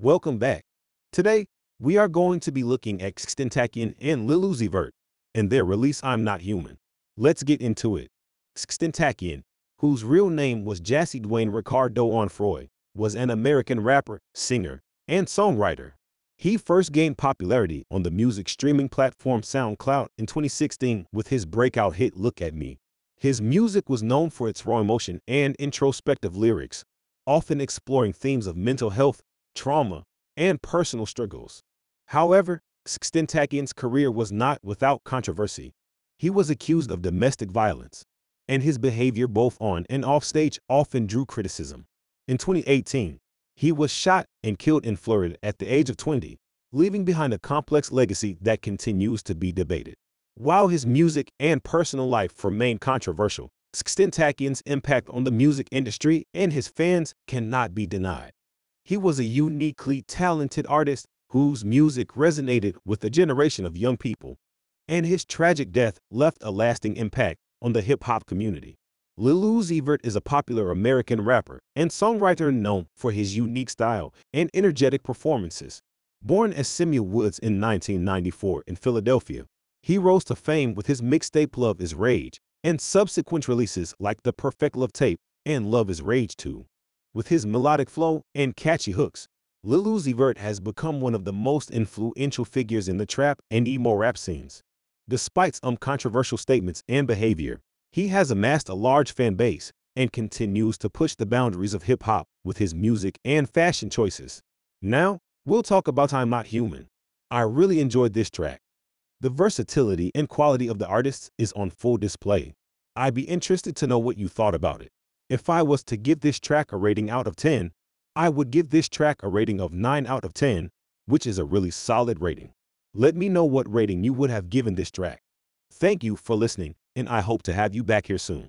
Welcome back. Today, we are going to be looking at XXXTentacion and Lil Uzi Vert and their release I'm Not Human. Let's get into it. XXXTentacion, whose real name was Jahseh Dwayne Ricardo Onfroy, was an American rapper, singer, and songwriter. He first gained popularity on the music streaming platform SoundCloud in 2016 with his breakout hit Look at Me. His music was known for its raw emotion and introspective lyrics, often exploring themes of mental health, trauma, and personal struggles. However, XXXTentacion's career was not without controversy. He was accused of domestic violence, and his behavior both on and off stage often drew criticism. In 2018, he was shot and killed in Florida at the age of 20, leaving behind a complex legacy that continues to be debated. While his music and personal life remain controversial, XXXTentacion's impact on the music industry and his fans cannot be denied. He was a uniquely talented artist whose music resonated with a generation of young people, and his tragic death left a lasting impact on the hip hop community. Lil Uzi Vert is a popular American rapper and songwriter known for his unique style and energetic performances. Born as Samuel Woods in 1994 in Philadelphia, he rose to fame with his mixtape Luv Is Rage and subsequent releases like The Perfect LUV Tape and Luv Is Rage 2. With his melodic flow and catchy hooks, Lil Uzi Vert has become one of the most influential figures in the trap and emo rap scenes. Despite some controversial statements and behavior, he has amassed a large fan base and continues to push the boundaries of hip hop with his music and fashion choices. Now, we'll talk about I'm Not Human. I really enjoyed this track. The versatility and quality of the artist is on full display. I'd be interested to know what you thought about it. If I was to give this track a rating out of 10, I would give this track a rating of 9 out of 10, which is a really solid rating. Let me know what rating you would have given this track. Thank you for listening, and I hope to have you back here soon.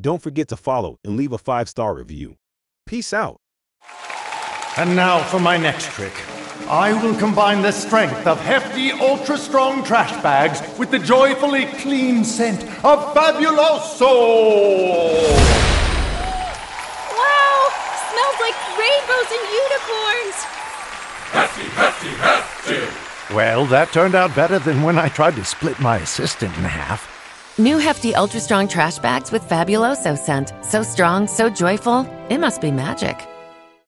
Don't forget to follow and leave a five star review. Peace out. And now for my next trick. I will combine the strength of hefty, ultra strong trash bags with the joyfully clean scent of Fabuloso! Like rainbows and unicorns! Hefty, hefty, hefty. Well, that turned out better than when I tried to split my assistant in half. New hefty, ultra strong trash bags with Fabuloso scent. So strong, so joyful, it must be magic.